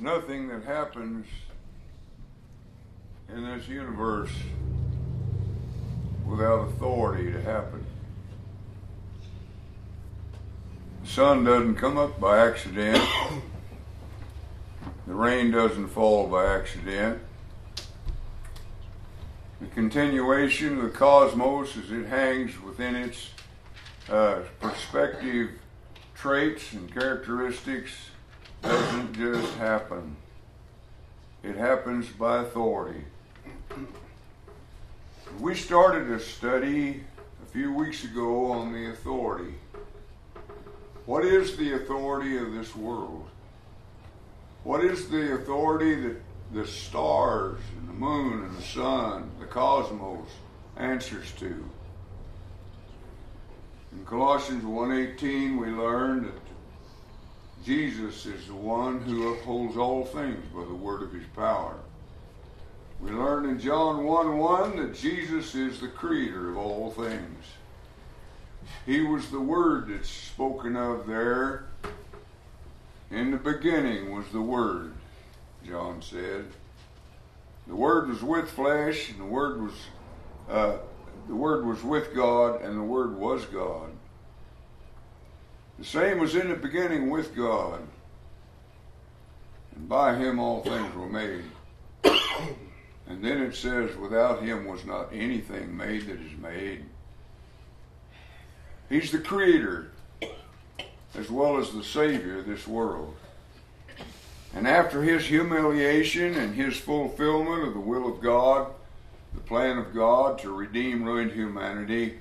nothing that happens in this universe without authority to happen. The sun doesn't come up by accident. The rain doesn't fall by accident. The continuation of the cosmos as it hangs within its uh, perspective traits and characteristics doesn't just happen. It happens by authority. We started a study a few weeks ago on the authority. What is the authority of this world? What is the authority that the stars and the moon and the sun, the cosmos, answers to? In Colossians 1:18 we learn that Jesus is the one who upholds all things by the word of his power. We learn in John 1 1 that Jesus is the creator of all things. He was the word that's spoken of there. In the beginning was the Word, John said. The Word was with flesh, and the Word was uh, the Word was with God, and the Word was God. The same was in the beginning with God, and by Him all things were made. and then it says, without Him was not anything made that is made. He's the Creator as well as the Savior of this world. And after his humiliation and his fulfillment of the will of God, the plan of God to redeem ruined humanity,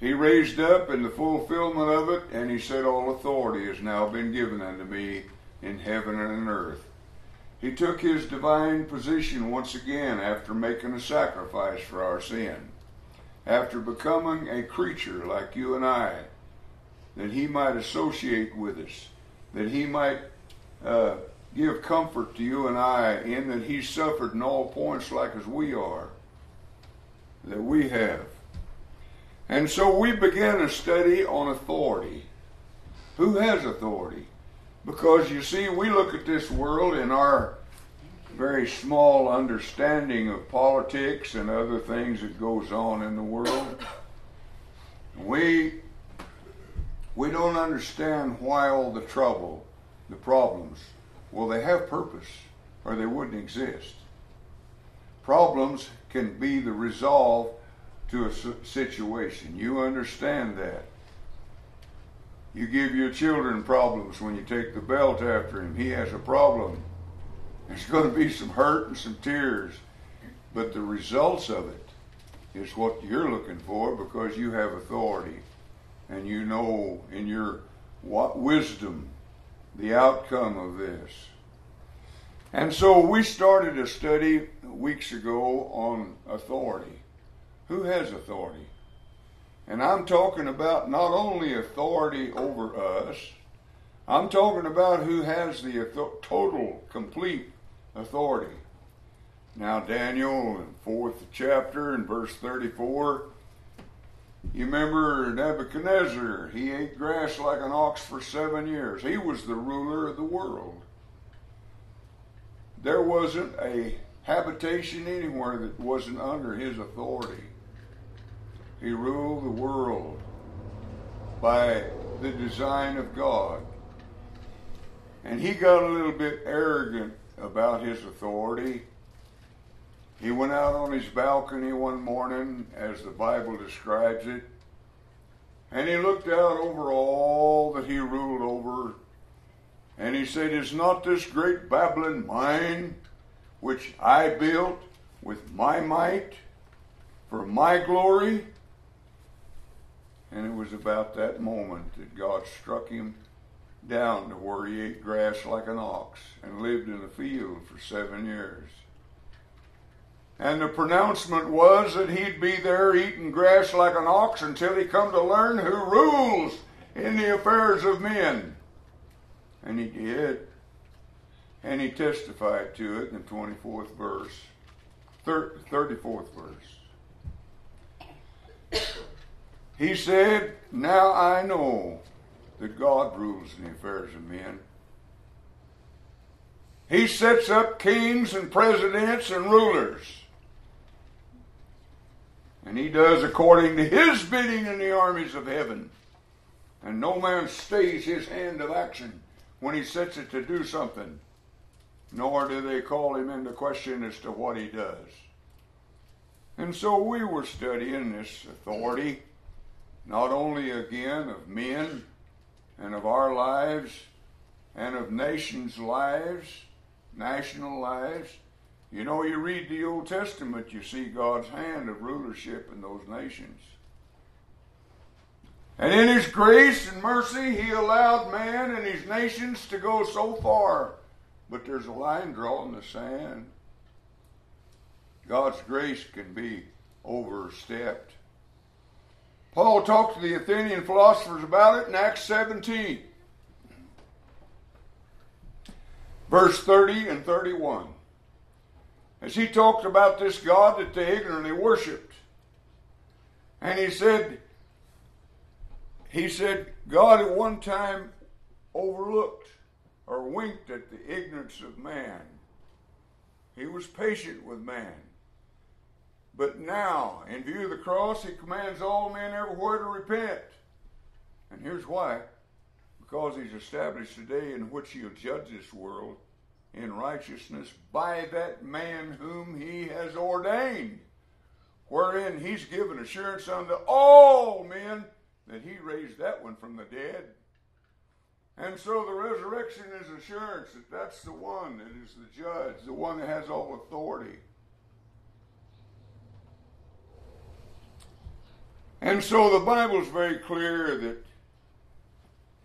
he raised up in the fulfillment of it, and he said, All authority has now been given unto me in heaven and in earth. He took his divine position once again after making a sacrifice for our sin, after becoming a creature like you and I that he might associate with us, that he might uh, give comfort to you and I, in that he suffered in all points like as we are, that we have. And so we began a study on authority. Who has authority? Because you see, we look at this world in our very small understanding of politics and other things that goes on in the world. We we don't understand why all the trouble, the problems. Well, they have purpose, or they wouldn't exist. Problems can be the resolve to a situation. You understand that. You give your children problems when you take the belt after him. He has a problem. There's going to be some hurt and some tears, but the results of it is what you're looking for because you have authority and you know in your wisdom the outcome of this. And so we started a study weeks ago on authority. Who has authority? And I'm talking about not only authority over us, I'm talking about who has the total, complete authority. Now, Daniel, in fourth chapter, in verse 34, you remember Nebuchadnezzar, he ate grass like an ox for seven years. He was the ruler of the world. There wasn't a habitation anywhere that wasn't under his authority. He ruled the world by the design of God. And he got a little bit arrogant about his authority. He went out on his balcony one morning, as the Bible describes it, and he looked out over all that he ruled over, and he said, Is not this great Babylon mine, which I built with my might, for my glory? And it was about that moment that God struck him down to where he ate grass like an ox and lived in the field for seven years. And the pronouncement was that he'd be there eating grass like an ox until he come to learn who rules in the affairs of men. And he did. And he testified to it in the 24th verse, 34th verse. He said, Now I know that God rules the affairs of men. He sets up kings and presidents and rulers. And he does according to his bidding in the armies of heaven. And no man stays his hand of action when he sets it to do something, nor do they call him into question as to what he does. And so we were studying this authority, not only again of men and of our lives and of nations' lives, national lives. You know, you read the Old Testament, you see God's hand of rulership in those nations. And in His grace and mercy, He allowed man and His nations to go so far. But there's a line drawn in the sand. God's grace can be overstepped. Paul talked to the Athenian philosophers about it in Acts 17, verse 30 and 31. As he talked about this God that they ignorantly worshiped. And he said, he said, God at one time overlooked or winked at the ignorance of man. He was patient with man. But now, in view of the cross, he commands all men everywhere to repent. And here's why because he's established a day in which he'll judge this world in righteousness by that man whom he has ordained, wherein he's given assurance unto all men that he raised that one from the dead. And so the resurrection is assurance that that's the one that is the judge, the one that has all authority. And so the Bible is very clear that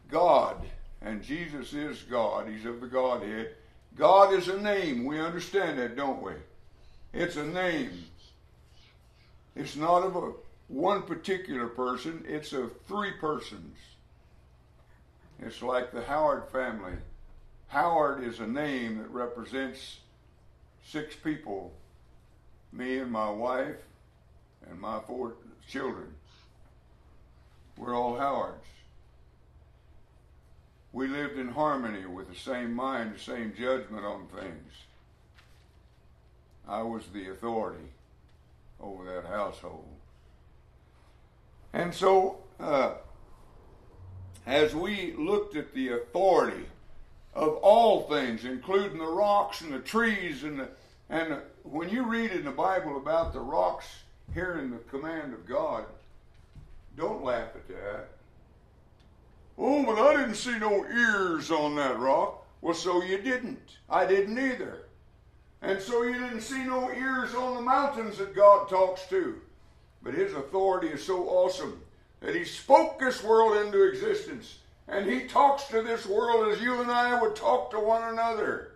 God, and Jesus is God, He's of the Godhead. God is a name. We understand that, don't we? It's a name. It's not of a one particular person, it's of three persons. It's like the Howard family. Howard is a name that represents six people me and my wife and my four children. We're all Howards. We lived in harmony with the same mind, the same judgment on things. I was the authority over that household. And so, uh, as we looked at the authority of all things, including the rocks and the trees, and the, and the, when you read in the Bible about the rocks hearing the command of God, don't laugh at that. Oh, but I didn't see no ears on that rock. Well, so you didn't. I didn't either. And so you didn't see no ears on the mountains that God talks to. But his authority is so awesome that he spoke this world into existence. And he talks to this world as you and I would talk to one another.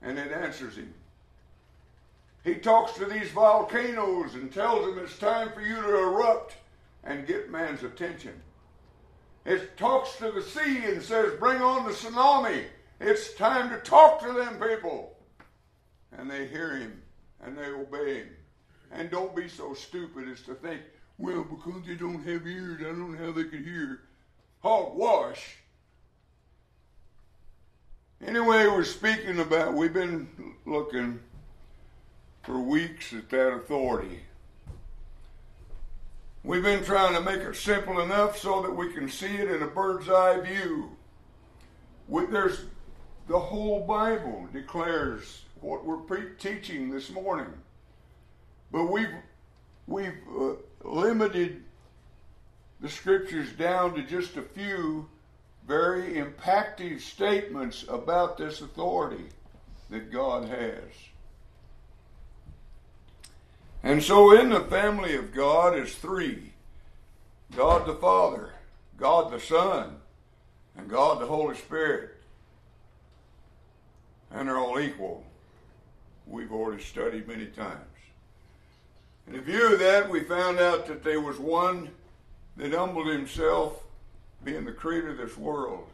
And it answers him. He talks to these volcanoes and tells them it's time for you to erupt and get man's attention. It talks to the sea and says, Bring on the tsunami. It's time to talk to them people. And they hear him and they obey him. And don't be so stupid as to think, well, because they don't have ears, I don't know how they could hear. Hogwash. Anyway, we're speaking about, we've been looking for weeks at that authority. We've been trying to make it simple enough so that we can see it in a bird's eye view. We, there's the whole Bible declares what we're pre- teaching this morning. But we've we've uh, limited the scriptures down to just a few very impactful statements about this authority that God has. And so in the family of God is three God the Father, God the Son, and God the Holy Spirit. And they're all equal. We've already studied many times. In view of that, we found out that there was one that humbled himself, being the creator of this world.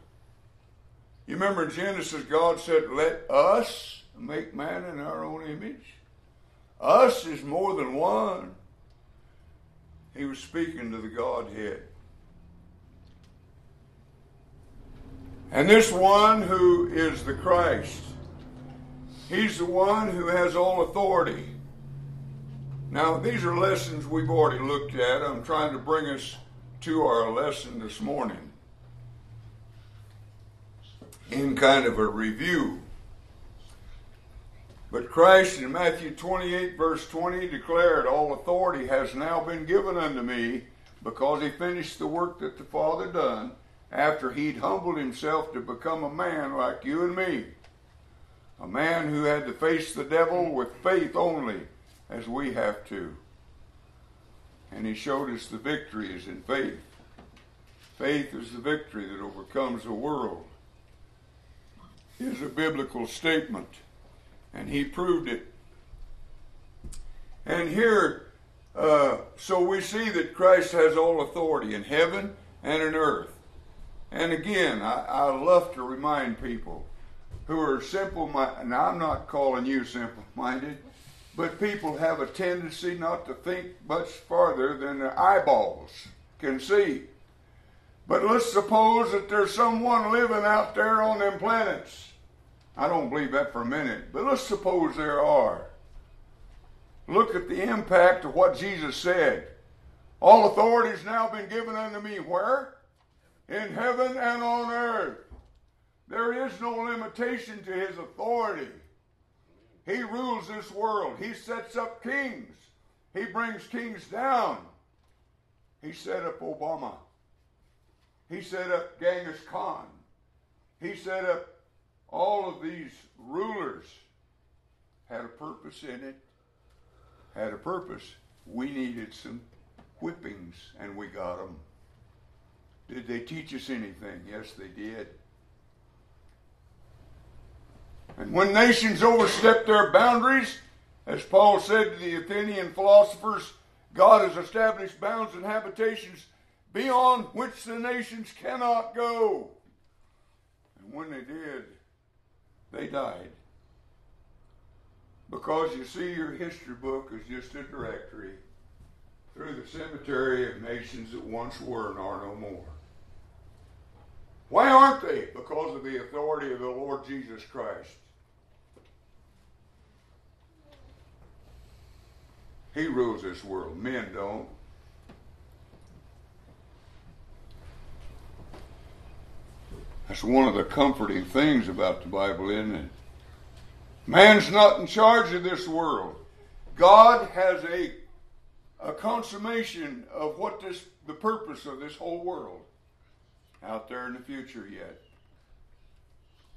You remember in Genesis, God said, Let us make man in our own image. Us is more than one. He was speaking to the Godhead. And this one who is the Christ, He's the one who has all authority. Now, these are lessons we've already looked at. I'm trying to bring us to our lesson this morning in kind of a review. But Christ in Matthew 28, verse 20, declared, All authority has now been given unto me, because he finished the work that the Father done, after he'd humbled himself to become a man like you and me. A man who had to face the devil with faith only, as we have to. And he showed us the victory is in faith. Faith is the victory that overcomes the world. Is a biblical statement and he proved it. And here, uh, so we see that Christ has all authority in heaven and in earth. And again, I, I love to remind people who are simple minded, and I'm not calling you simple minded, but people have a tendency not to think much farther than their eyeballs can see. But let's suppose that there's someone living out there on them planets I don't believe that for a minute, but let's suppose there are. Look at the impact of what Jesus said. All authority has now been given unto me where? In heaven and on earth. There is no limitation to his authority. He rules this world. He sets up kings. He brings kings down. He set up Obama. He set up Genghis Khan. He set up all of these rulers had a purpose in it, had a purpose. We needed some whippings, and we got them. Did they teach us anything? Yes, they did. And when nations overstep their boundaries, as Paul said to the Athenian philosophers, God has established bounds and habitations beyond which the nations cannot go. And when they did, they died. Because you see, your history book is just a directory through the cemetery of nations that once were and are no more. Why aren't they? Because of the authority of the Lord Jesus Christ. He rules this world. Men don't. That's one of the comforting things about the Bible, isn't it? Man's not in charge of this world. God has a, a consummation of what this the purpose of this whole world out there in the future yet.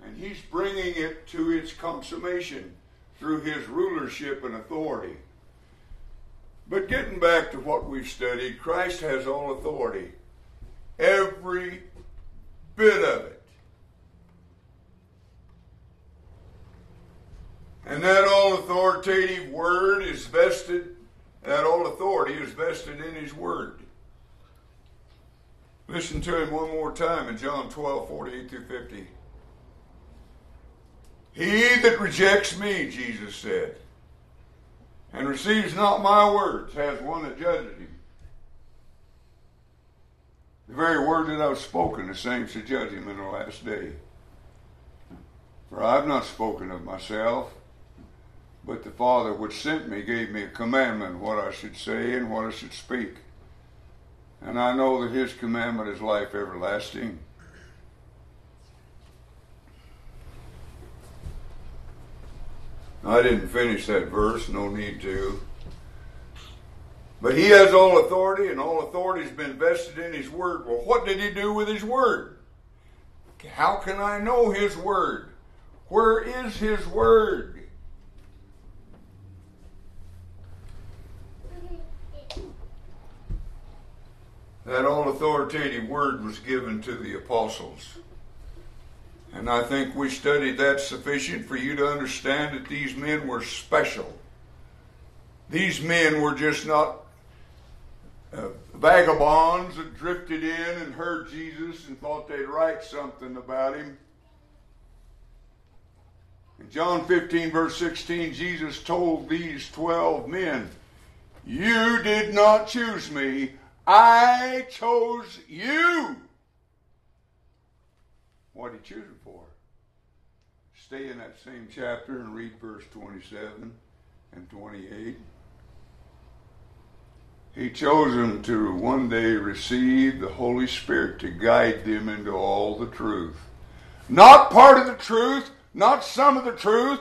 And he's bringing it to its consummation through his rulership and authority. But getting back to what we've studied, Christ has all authority. Every bit of it. And that all authoritative word is vested, that all authority is vested in his word. Listen to him one more time in John 12, 48 through 50. He that rejects me, Jesus said, and receives not my words, has one that judges him. The very word that I've spoken, the same shall judge him in the last day. For I've not spoken of myself, but the Father which sent me gave me a commandment what I should say and what I should speak. And I know that his commandment is life everlasting. I didn't finish that verse, no need to. But he has all authority, and all authority has been vested in his word. Well, what did he do with his word? How can I know his word? Where is his word? That all authoritative word was given to the apostles. And I think we studied that sufficient for you to understand that these men were special. These men were just not uh, vagabonds that drifted in and heard Jesus and thought they'd write something about him. In John 15, verse 16, Jesus told these 12 men, You did not choose me, I chose you. What did he choose him for? stay in that same chapter and read verse 27 and 28. He chose them to one day receive the Holy Spirit to guide them into all the truth. Not part of the truth, not some of the truth,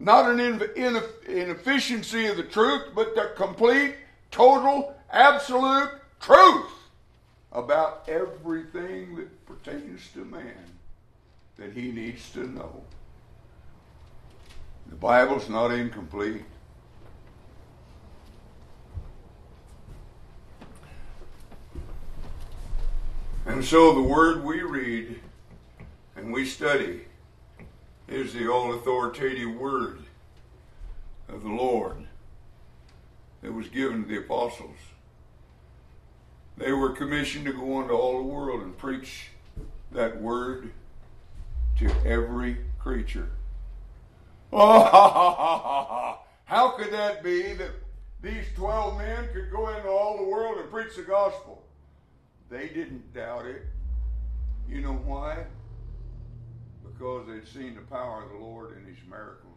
not an inefficiency of the truth, but the complete, total, absolute truth about everything that pertains to man that he needs to know. The Bible's not incomplete. And so the word we read and we study is the all authoritative word of the Lord that was given to the apostles. They were commissioned to go into all the world and preach that word to every creature. Oh, how could that be that these 12 men could go into all the world and preach the gospel? They didn't doubt it. You know why? Because they'd seen the power of the Lord in his miracles.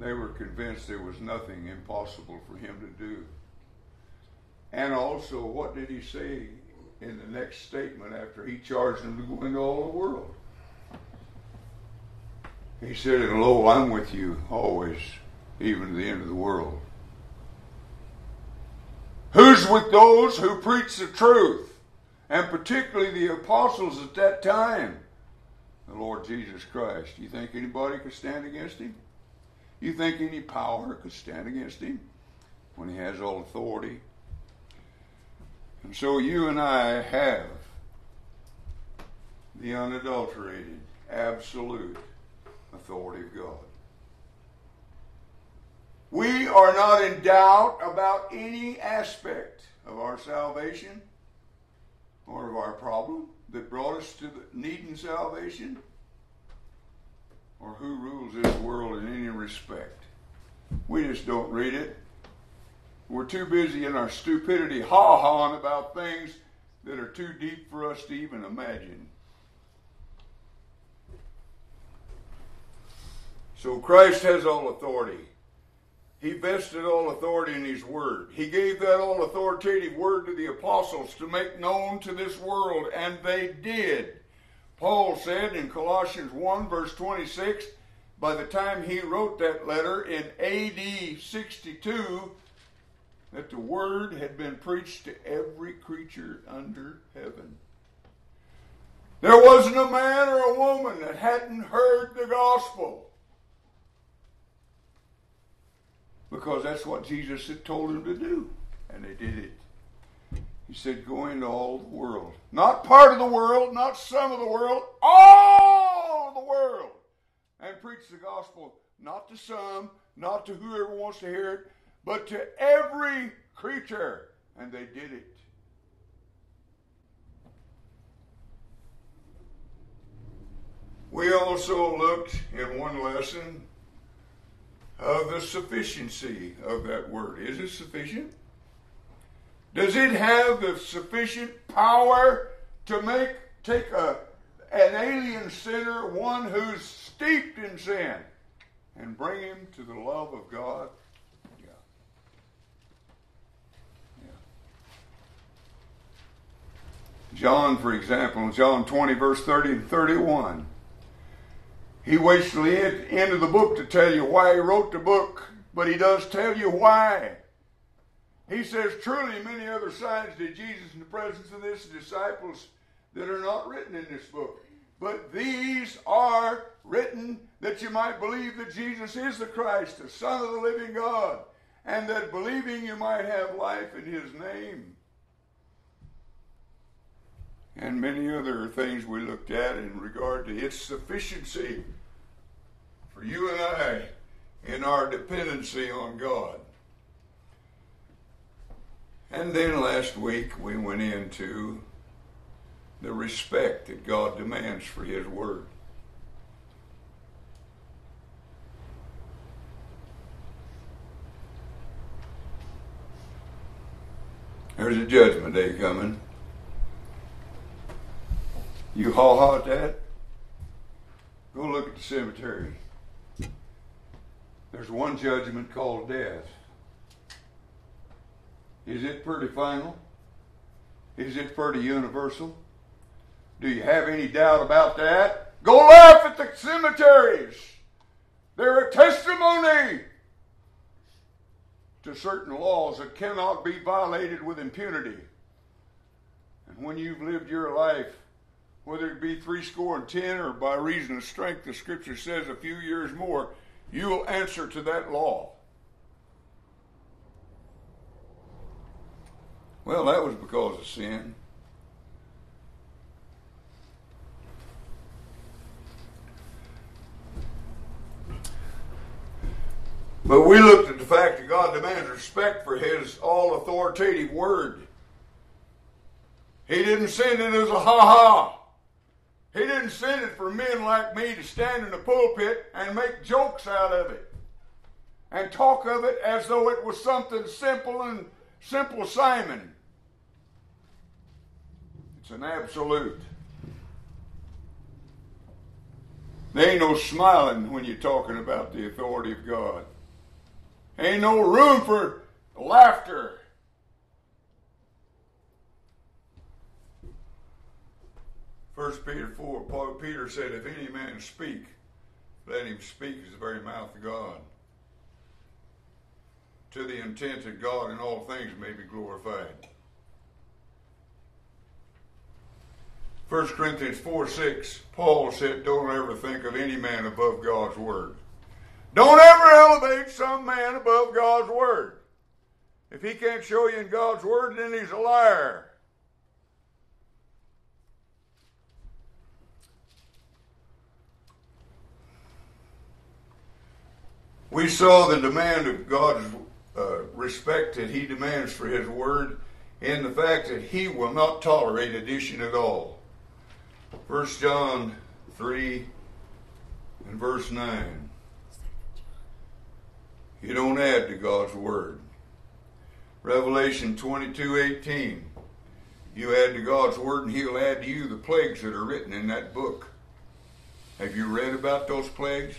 They were convinced there was nothing impossible for him to do. And also, what did he say in the next statement after he charged them to go into all the world? He said, And lo, I'm with you always, even to the end of the world. Who's with those who preach the truth? And particularly the apostles at that time. The Lord Jesus Christ. Do you think anybody could stand against him? Do You think any power could stand against him when he has all authority? And so you and I have the unadulterated, absolute authority of God. We are not in doubt about any aspect of our salvation or of our problem that brought us to needing salvation or who rules this world in any respect. We just don't read it. We're too busy in our stupidity ha hawing about things that are too deep for us to even imagine. So Christ has all authority. He vested all authority in His Word. He gave that all authoritative Word to the apostles to make known to this world, and they did. Paul said in Colossians 1, verse 26, by the time he wrote that letter in AD 62, that the Word had been preached to every creature under heaven. There wasn't a man or a woman that hadn't heard the gospel. because that's what Jesus had told them to do, and they did it. He said, Go into all the world. Not part of the world, not some of the world, all the world. And preach the gospel not to some, not to whoever wants to hear it, but to every creature. And they did it. We also looked in one lesson of the sufficiency of that word. Is it sufficient? Does it have the sufficient power to make take a an alien sinner, one who's steeped in sin, and bring him to the love of God? Yeah. Yeah. John, for example, John 20, verse 30 and 31. He waits till the end of the book to tell you why he wrote the book, but he does tell you why. He says, Truly, many other signs did Jesus in the presence of his disciples that are not written in this book. But these are written that you might believe that Jesus is the Christ, the Son of the living God, and that believing you might have life in his name. And many other things we looked at in regard to its sufficiency for you and I in our dependency on God. And then last week we went into the respect that God demands for His Word. There's a judgment day coming. You haw haw at that? Go look at the cemetery. There's one judgment called death. Is it pretty final? Is it pretty universal? Do you have any doubt about that? Go laugh at the cemeteries. They're a testimony to certain laws that cannot be violated with impunity. And when you've lived your life, whether it be three score and ten or by reason of strength, the scripture says a few years more, you will answer to that law. Well, that was because of sin. But we looked at the fact that God demands respect for His all authoritative word. He didn't send it as a ha ha. He didn't send it for men like me to stand in the pulpit and make jokes out of it and talk of it as though it was something simple and simple Simon. It's an absolute. There ain't no smiling when you're talking about the authority of God. Ain't no room for laughter. First Peter 4, Paul, Peter said, If any man speak, let him speak as the very mouth of God, to the intent that God in all things may be glorified. 1 Corinthians 4 6, Paul said, Don't ever think of any man above God's word. Don't ever elevate some man above God's word. If he can't show you in God's word, then he's a liar. We saw the demand of God's uh, respect that he demands for his word in the fact that he will not tolerate addition at all. 1 John 3 and verse 9. You don't add to God's word. Revelation 22 18. You add to God's word, and He'll add to you the plagues that are written in that book. Have you read about those plagues?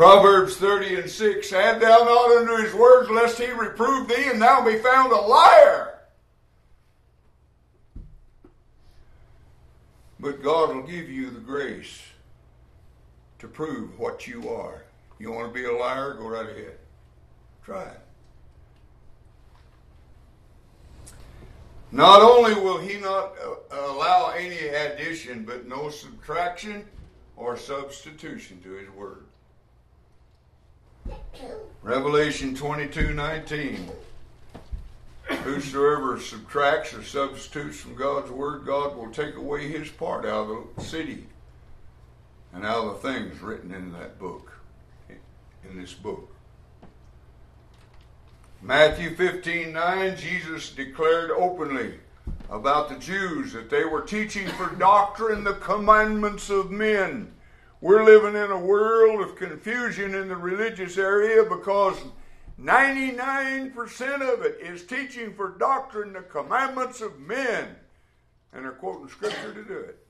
Proverbs 30 and 6 Add thou not unto his words, lest he reprove thee, and thou be found a liar. But God will give you the grace to prove what you are. You want to be a liar? Go right ahead. Try it. Not only will he not uh, allow any addition, but no subtraction or substitution to his word. Revelation 22 19. Whosoever subtracts or substitutes from God's word, God will take away his part out of the city and out of the things written in that book, in this book. Matthew 15 9, Jesus declared openly about the Jews that they were teaching for doctrine the commandments of men. We're living in a world of confusion in the religious area because 99% of it is teaching for doctrine the commandments of men. And they're quoting scripture to do it.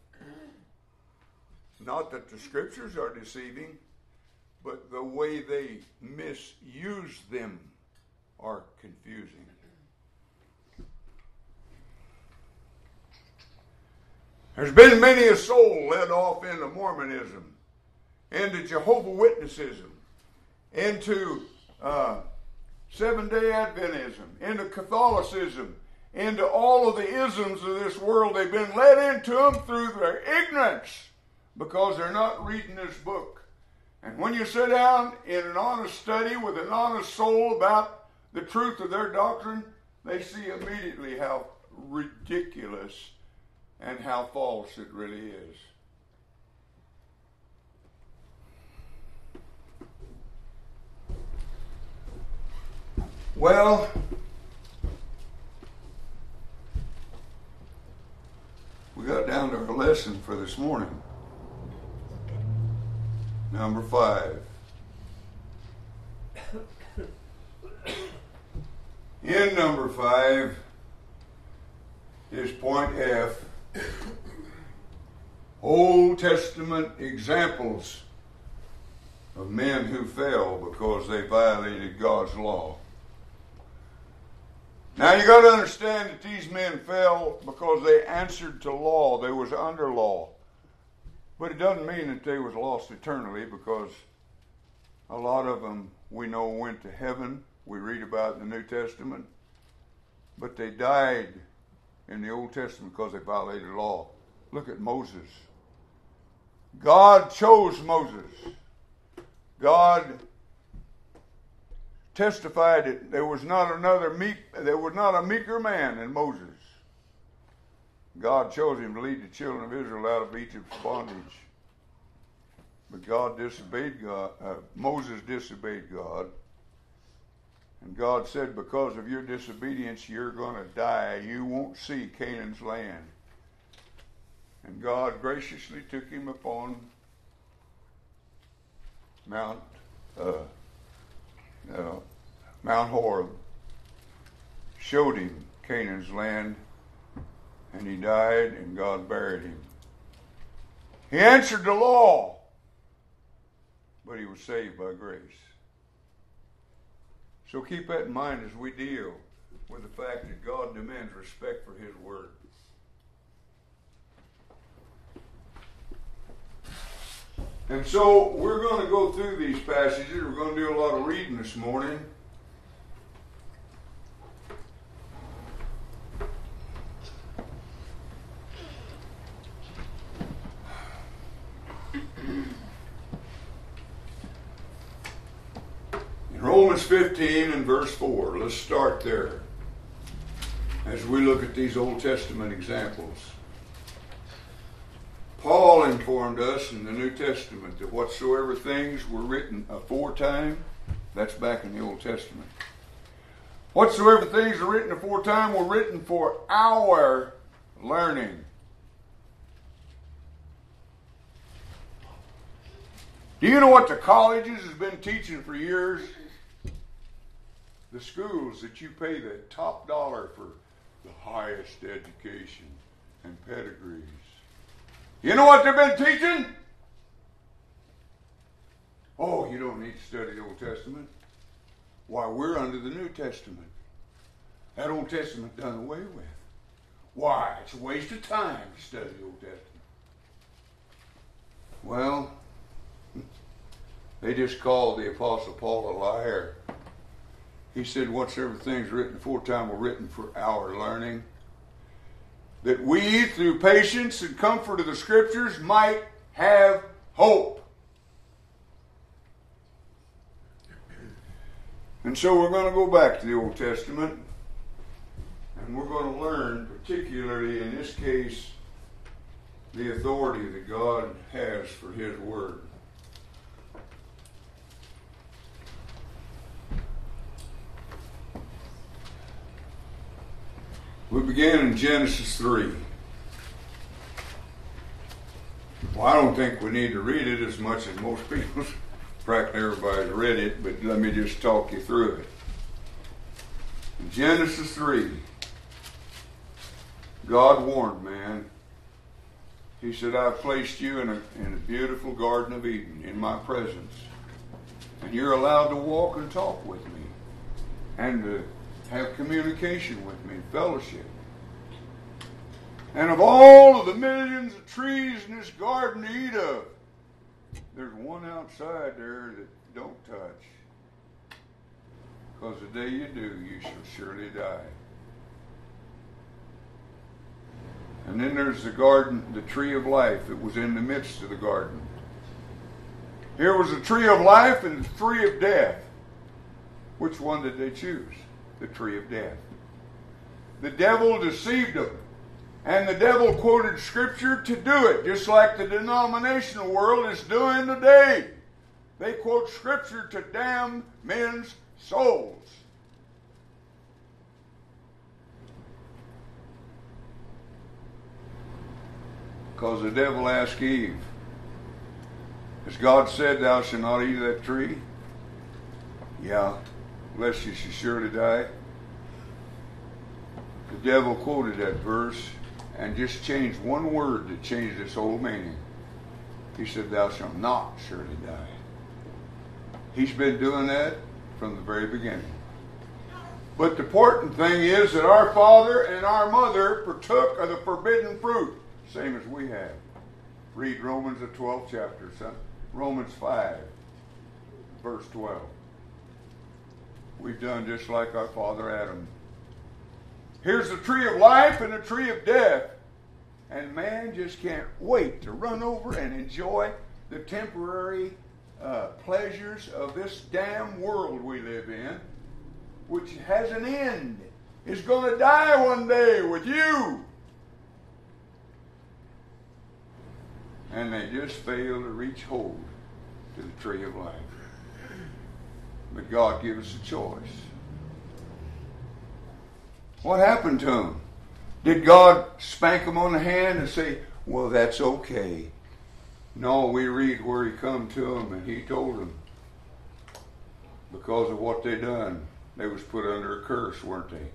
Not that the scriptures are deceiving, but the way they misuse them are confusing. There's been many a soul led off into Mormonism, into Jehovah Witnessism, into uh, Seven Day Adventism, into Catholicism, into all of the isms of this world. They've been led into them through their ignorance because they're not reading this book. And when you sit down in an honest study with an honest soul about the truth of their doctrine, they see immediately how ridiculous and how false it really is. Well, we got down to our lesson for this morning. Number five. In number five is point F Old Testament examples of men who fell because they violated God's law. Now you got to understand that these men fell because they answered to law. They was under law. But it doesn't mean that they was lost eternally because a lot of them we know went to heaven. We read about in the New Testament. But they died in the Old Testament because they violated law. Look at Moses. God chose Moses. God testified that there was not another meek, there was not a meeker man than Moses. God chose him to lead the children of Israel out of Egypt's bondage. But God disobeyed God. Uh, Moses disobeyed God. And God said, Because of your disobedience, you're going to die. You won't see Canaan's land. And God graciously took him upon Mount uh, uh, Mount Horeb, showed him Canaan's land, and he died, and God buried him. He answered the law, but he was saved by grace. So keep that in mind as we deal with the fact that God demands respect for his word. And so we're going to go through these passages. We're going to do a lot of reading this morning. In Romans 15 and verse 4, let's start there as we look at these Old Testament examples. Paul informed us in the New Testament that whatsoever things were written aforetime, that's back in the Old Testament. Whatsoever things are written aforetime were written for our learning. Do you know what the colleges has been teaching for years? The schools that you pay the top dollar for the highest education and pedigrees. You know what they've been teaching? Oh, you don't need to study the Old Testament. Why, we're under the New Testament. That Old Testament done away with. Why? It's a waste of time to study the Old Testament. Well, they just called the Apostle Paul a liar. He said, Whatsoever things written aforetime were written for our learning that we, through patience and comfort of the Scriptures, might have hope. And so we're going to go back to the Old Testament, and we're going to learn, particularly in this case, the authority that God has for His Word. We began in Genesis 3. Well, I don't think we need to read it as much as most people. Practically everybody's read it, but let me just talk you through it. In Genesis 3, God warned man. He said, I've placed you in a, in a beautiful Garden of Eden in my presence. And you're allowed to walk and talk with me and to have communication with me, fellowship. And of all of the millions of trees in this garden to eat of, there's one outside there that don't touch. Because the day you do, you shall surely die. And then there's the garden, the tree of life that was in the midst of the garden. Here was a tree of life and the tree of death. Which one did they choose? The tree of death. The devil deceived them. And the devil quoted scripture to do it, just like the denominational world is doing today. They quote scripture to damn men's souls. Because the devil asked Eve, Has God said, Thou shalt not eat of that tree? Yeah, lest you should surely die. The devil quoted that verse and just changed one word to change its whole meaning. He said, Thou shalt not surely die. He's been doing that from the very beginning. But the important thing is that our father and our mother partook of the forbidden fruit, same as we have. Read Romans, the 12th chapter. Romans 5, verse 12. We've done just like our father Adam. Here's the tree of life and the tree of death. And man just can't wait to run over and enjoy the temporary uh, pleasures of this damn world we live in, which has an end. Is going to die one day with you. And they just fail to reach hold to the tree of life. But God gives us a choice. What happened to him? Did God spank him on the hand and say, well, that's okay? No, we read where he come to him and he told them because of what they done, they was put under a curse, weren't they?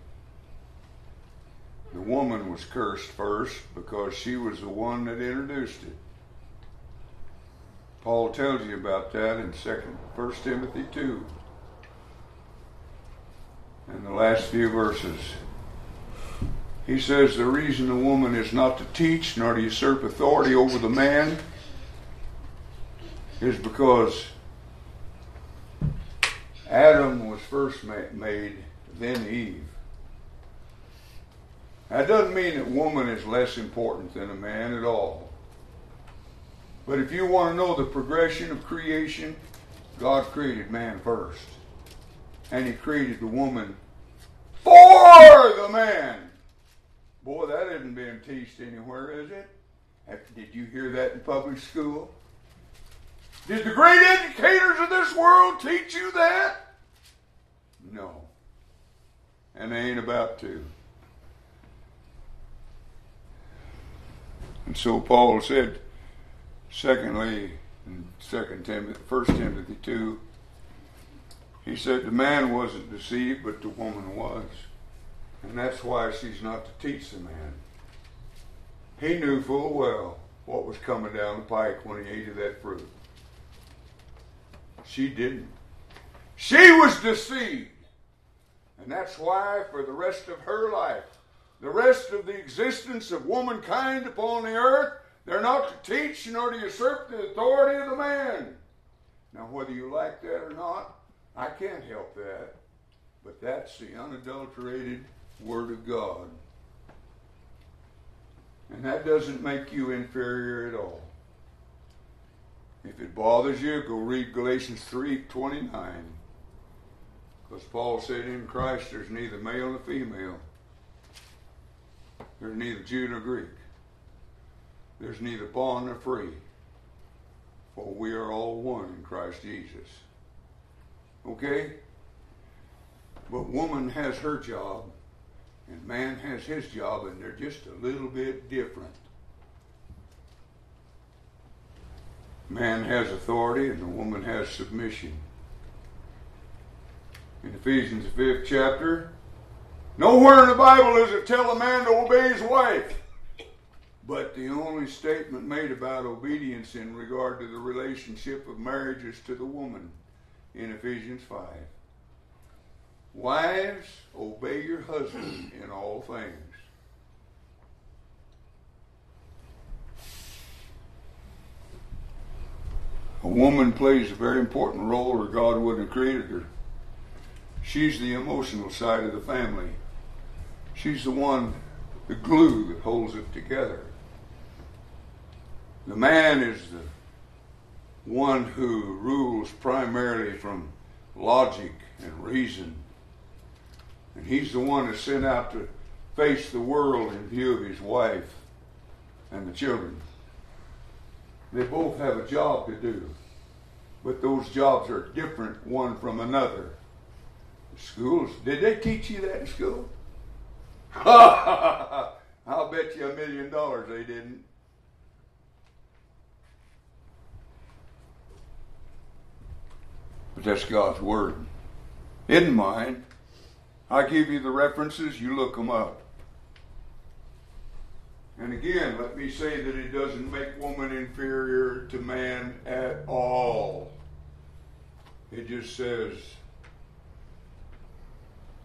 The woman was cursed first because she was the one that introduced it. Paul tells you about that in second First Timothy 2. In the last few verses. He says the reason the woman is not to teach nor to usurp authority over the man is because Adam was first made, then Eve. That doesn't mean that woman is less important than a man at all. But if you want to know the progression of creation, God created man first. And he created the woman for the man. Boy, that isn't being taught anywhere, is it? Did you hear that in public school? Did the great educators of this world teach you that? No. And they ain't about to. And so Paul said, secondly, in 2 Timothy, 1 Timothy 2, he said the man wasn't deceived, but the woman was. And that's why she's not to teach the man. He knew full well what was coming down the pike when he ate of that fruit. She didn't. She was deceived. And that's why, for the rest of her life, the rest of the existence of womankind upon the earth, they're not to teach nor to usurp the authority of the man. Now, whether you like that or not, I can't help that. But that's the unadulterated Word of God. And that doesn't make you inferior at all. If it bothers you, go read Galatians 3 29. Because Paul said in Christ there's neither male nor female. There's neither Jew nor Greek. There's neither bond nor free. For we are all one in Christ Jesus. Okay? But woman has her job and man has his job, and they're just a little bit different. Man has authority, and the woman has submission. In Ephesians, fifth chapter, nowhere in the Bible does it tell a man to obey his wife. But the only statement made about obedience in regard to the relationship of marriage is to the woman in Ephesians 5. Wives, obey your husband in all things. A woman plays a very important role, or God wouldn't have created her. She's the emotional side of the family. She's the one, the glue that holds it together. The man is the one who rules primarily from logic and reason and he's the one that's sent out to face the world in view of his wife and the children. They both have a job to do, but those jobs are different one from another. Schools, did they teach you that in school? I'll bet you a million dollars they didn't. That's God's Word. In mine. I give you the references, you look them up. And again, let me say that it doesn't make woman inferior to man at all. It just says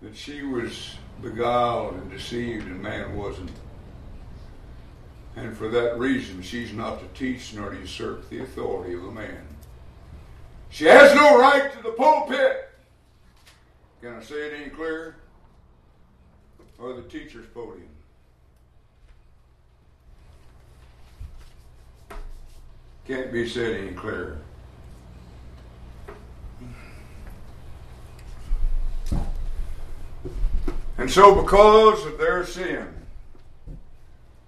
that she was beguiled and deceived and man wasn't. And for that reason, she's not to teach nor to usurp the authority of a man. She has no right to the pulpit. Can I say it any clearer? Or the teacher's podium. Can't be said any clearer. And so, because of their sin,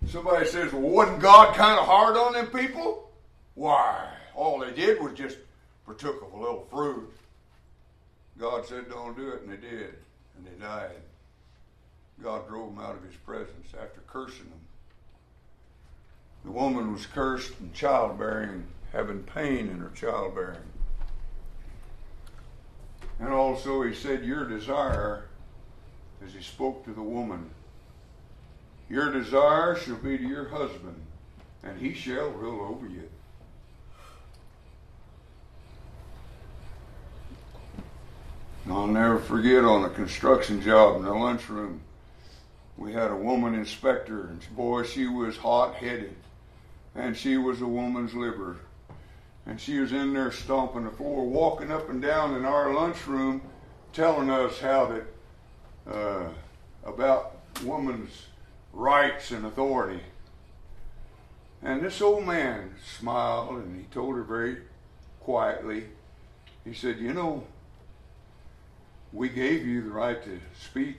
somebody says, well, wasn't God kind of hard on them people? Why? All they did was just partook of a little fruit. God said, don't do it, and they did, and they died. God drove them out of his presence after cursing them. The woman was cursed in childbearing, having pain in her childbearing. And also, he said, Your desire, as he spoke to the woman, your desire shall be to your husband, and he shall rule over you. I'll never forget on a construction job in the lunchroom, we had a woman inspector, and boy, she was hot headed and she was a woman's liver. And she was in there stomping the floor, walking up and down in our lunchroom, telling us how that uh, about woman's rights and authority. And this old man smiled and he told her very quietly, he said, You know, we gave you the right to speak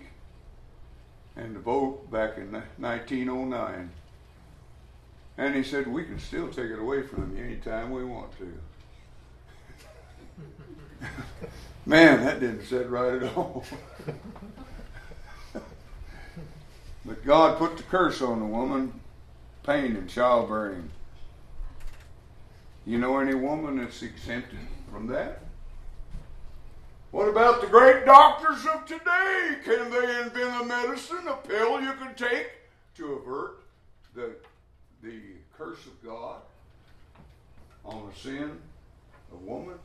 and to vote back in 1909. And he said, We can still take it away from you anytime we want to. Man, that didn't sit right at all. but God put the curse on the woman pain and childbearing. You know any woman that's exempted from that? What about the great doctors of today? Can they invent a medicine, a pill you can take to avert the the curse of God on the sin of woman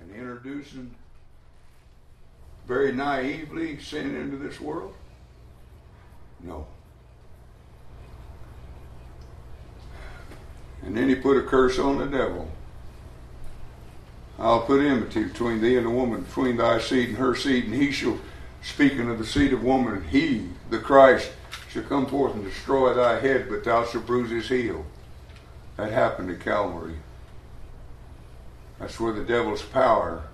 and introducing very naively sin into this world? No. And then he put a curse on the devil. I'll put enmity between thee and the woman, between thy seed and her seed, and he shall, speaking of the seed of woman, he, the Christ, shall come forth and destroy thy head, but thou shalt bruise his heel. That happened at Calvary. That's where the devil's power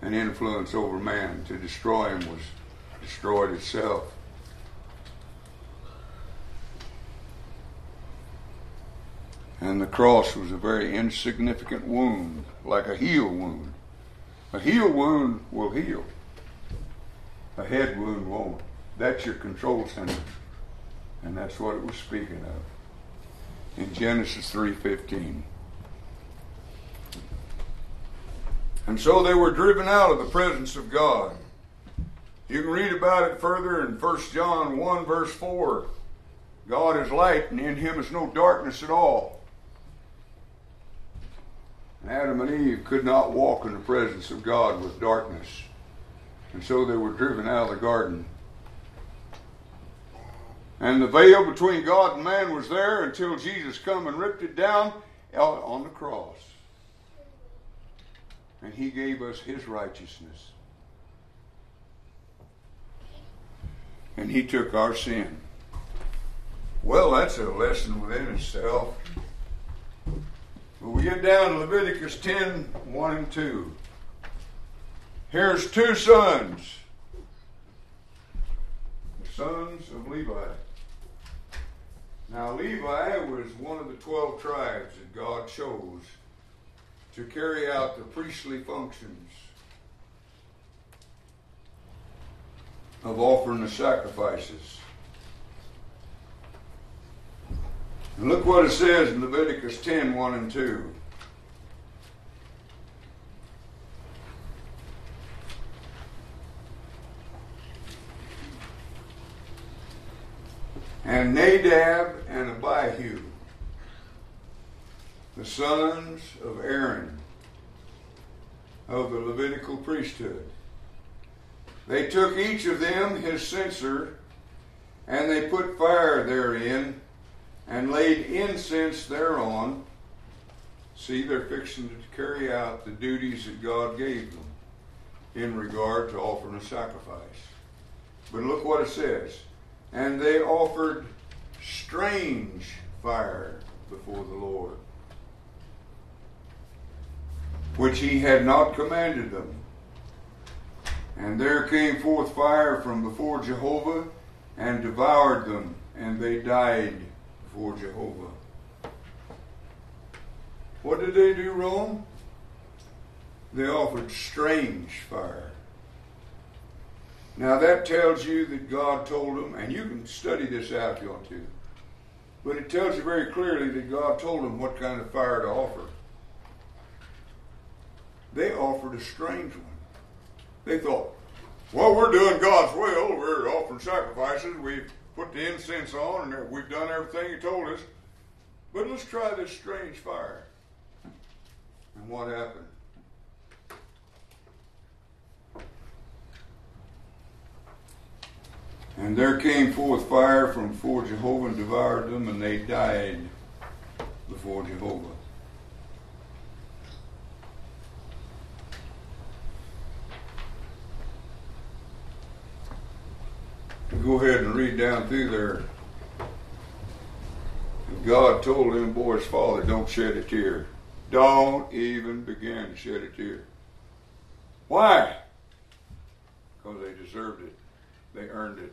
and influence over man to destroy him was destroyed itself. And the cross was a very insignificant wound, like a heel wound. A heel wound will heal. A head wound won't. That's your control center. And that's what it was speaking of in Genesis 3:15. And so they were driven out of the presence of God. You can read about it further in 1 John 1 verse 4. God is light and in him is no darkness at all. Adam and Eve could not walk in the presence of God with darkness. And so they were driven out of the garden. And the veil between God and man was there until Jesus come and ripped it down on the cross. And he gave us his righteousness. And he took our sin. Well, that's a lesson within itself. But we get down to Leviticus 10 1 and 2. Here's two sons, the sons of Levi. Now, Levi was one of the 12 tribes that God chose to carry out the priestly functions of offering the sacrifices. And look what it says in Leviticus 10 1 and 2. and Nadab and Abihu, the sons of Aaron of the Levitical priesthood. They took each of them his censer, and they put fire therein, and laid incense thereon. See, they're fixing to carry out the duties that God gave them in regard to offering a sacrifice. But look what it says. And they offered strange fire before the Lord, which he had not commanded them. And there came forth fire from before Jehovah and devoured them, and they died before Jehovah. What did they do wrong? They offered strange fire. Now that tells you that God told them, and you can study this out if you want to, but it tells you very clearly that God told them what kind of fire to offer. They offered a strange one. They thought, well, we're doing God's will. We're offering sacrifices. We've put the incense on, and we've done everything He told us. But let's try this strange fire. And what happened? And there came forth fire from before Jehovah and devoured them, and they died before Jehovah. Go ahead and read down through there. God told them boy's father, don't shed a tear. Don't even begin to shed a tear. Why? Because they deserved it. They earned it.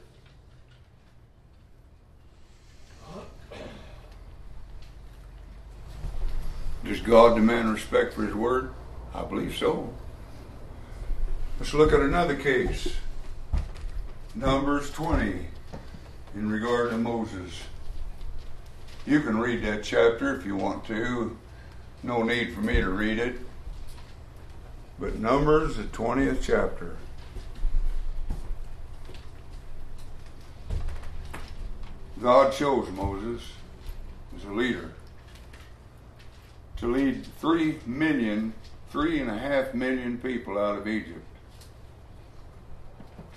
Does God demand respect for His Word? I believe so. Let's look at another case. Numbers 20 in regard to Moses. You can read that chapter if you want to. No need for me to read it. But Numbers, the 20th chapter. God chose Moses as a leader to lead three million, three and a half million people out of Egypt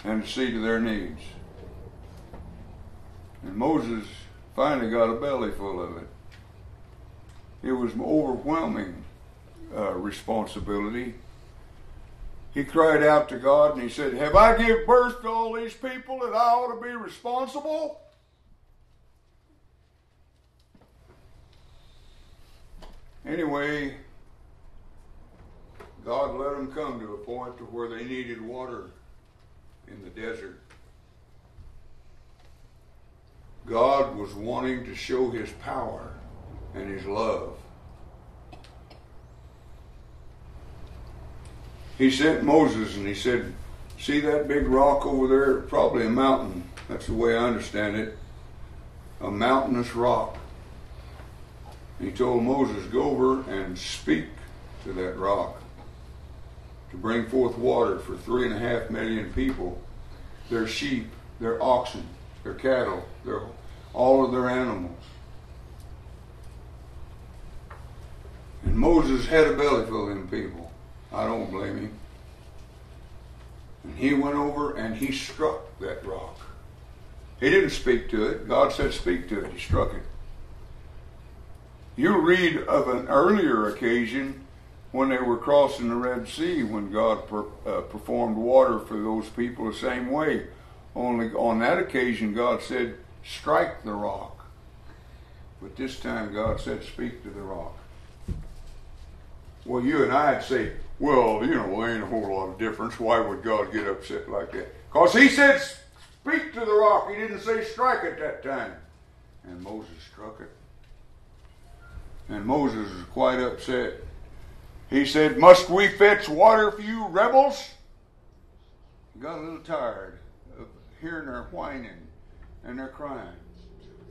and to see to their needs. And Moses finally got a belly full of it. It was overwhelming uh, responsibility. He cried out to God and he said, Have I give birth to all these people that I ought to be responsible? Anyway, God let them come to a point to where they needed water in the desert. God was wanting to show his power and his love. He sent Moses and he said, See that big rock over there? Probably a mountain. That's the way I understand it. A mountainous rock. He told Moses, Go over and speak to that rock to bring forth water for three and a half million people, their sheep, their oxen, their cattle, their, all of their animals. And Moses had a belly full of them people. I don't blame him. And he went over and he struck that rock. He didn't speak to it. God said, Speak to it. He struck it. You read of an earlier occasion when they were crossing the Red Sea, when God per, uh, performed water for those people the same way. Only on that occasion, God said, strike the rock. But this time, God said, speak to the rock. Well, you and I'd say, well, you know, there ain't a whole lot of difference. Why would God get upset like that? Because He said, speak to the rock. He didn't say strike it that time. And Moses struck it. And Moses was quite upset. He said, Must we fetch water for you rebels? Got a little tired of hearing their whining and their crying.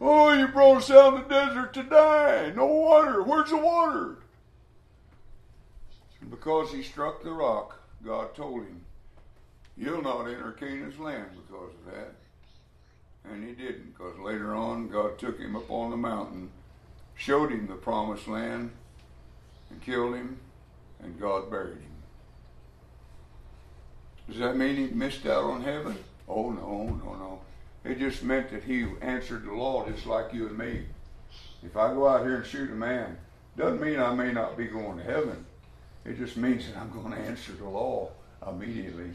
Oh, you brought us out in the desert to die. No water. Where's the water? And because he struck the rock, God told him, You'll not enter Canaan's land because of that. And he didn't, because later on, God took him up on the mountain, showed him the promised land, and killed him, and God buried him. Does that mean he missed out on heaven? Oh, no, no, no. It just meant that he answered the law just like you and me. If I go out here and shoot a man, doesn't mean I may not be going to heaven. It just means that I'm going to answer the law immediately.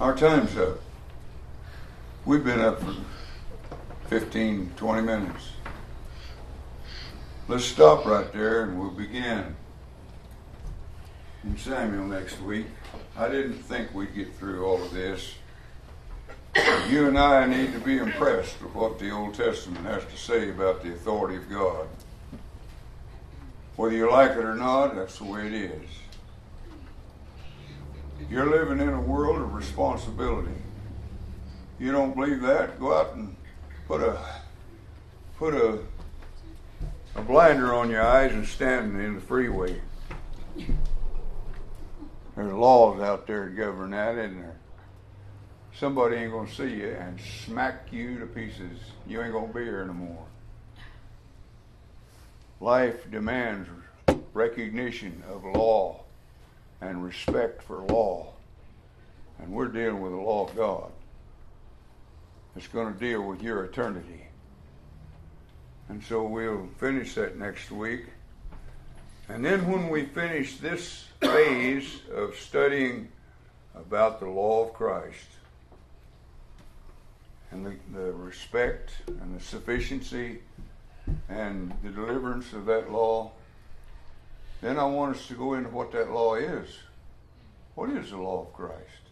Our time's up. We've been up for 15, 20 minutes. Let's stop right there and we'll begin in Samuel next week. I didn't think we'd get through all of this. You and I need to be impressed with what the Old Testament has to say about the authority of God. Whether you like it or not, that's the way it is. You're living in a world of responsibility. You don't believe that? Go out and put a put a a blinder on your eyes and stand in the freeway. There's laws out there to govern that, isn't there? Somebody ain't gonna see you and smack you to pieces. You ain't gonna be here no more. Life demands recognition of law and respect for law. And we're dealing with the law of God. It's going to deal with your eternity. And so we'll finish that next week. And then when we finish this phase of studying about the law of Christ and the, the respect and the sufficiency and the deliverance of that law, then I want us to go into what that law is. What is the law of Christ?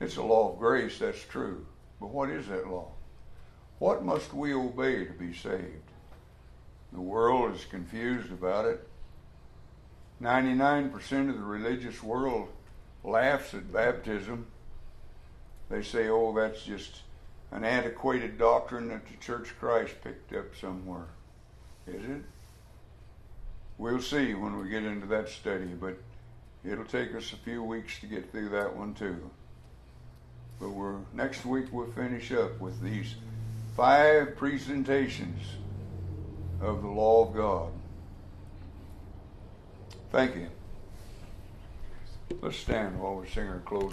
It's a law of grace, that's true. But what is that law? What must we obey to be saved? The world is confused about it. 99% of the religious world laughs at baptism. They say, oh, that's just an antiquated doctrine that the Church of Christ picked up somewhere. Is it? We'll see when we get into that study, but it'll take us a few weeks to get through that one too. But we're next week we'll finish up with these five presentations of the law of God. Thank you. Let's stand while we sing our closing.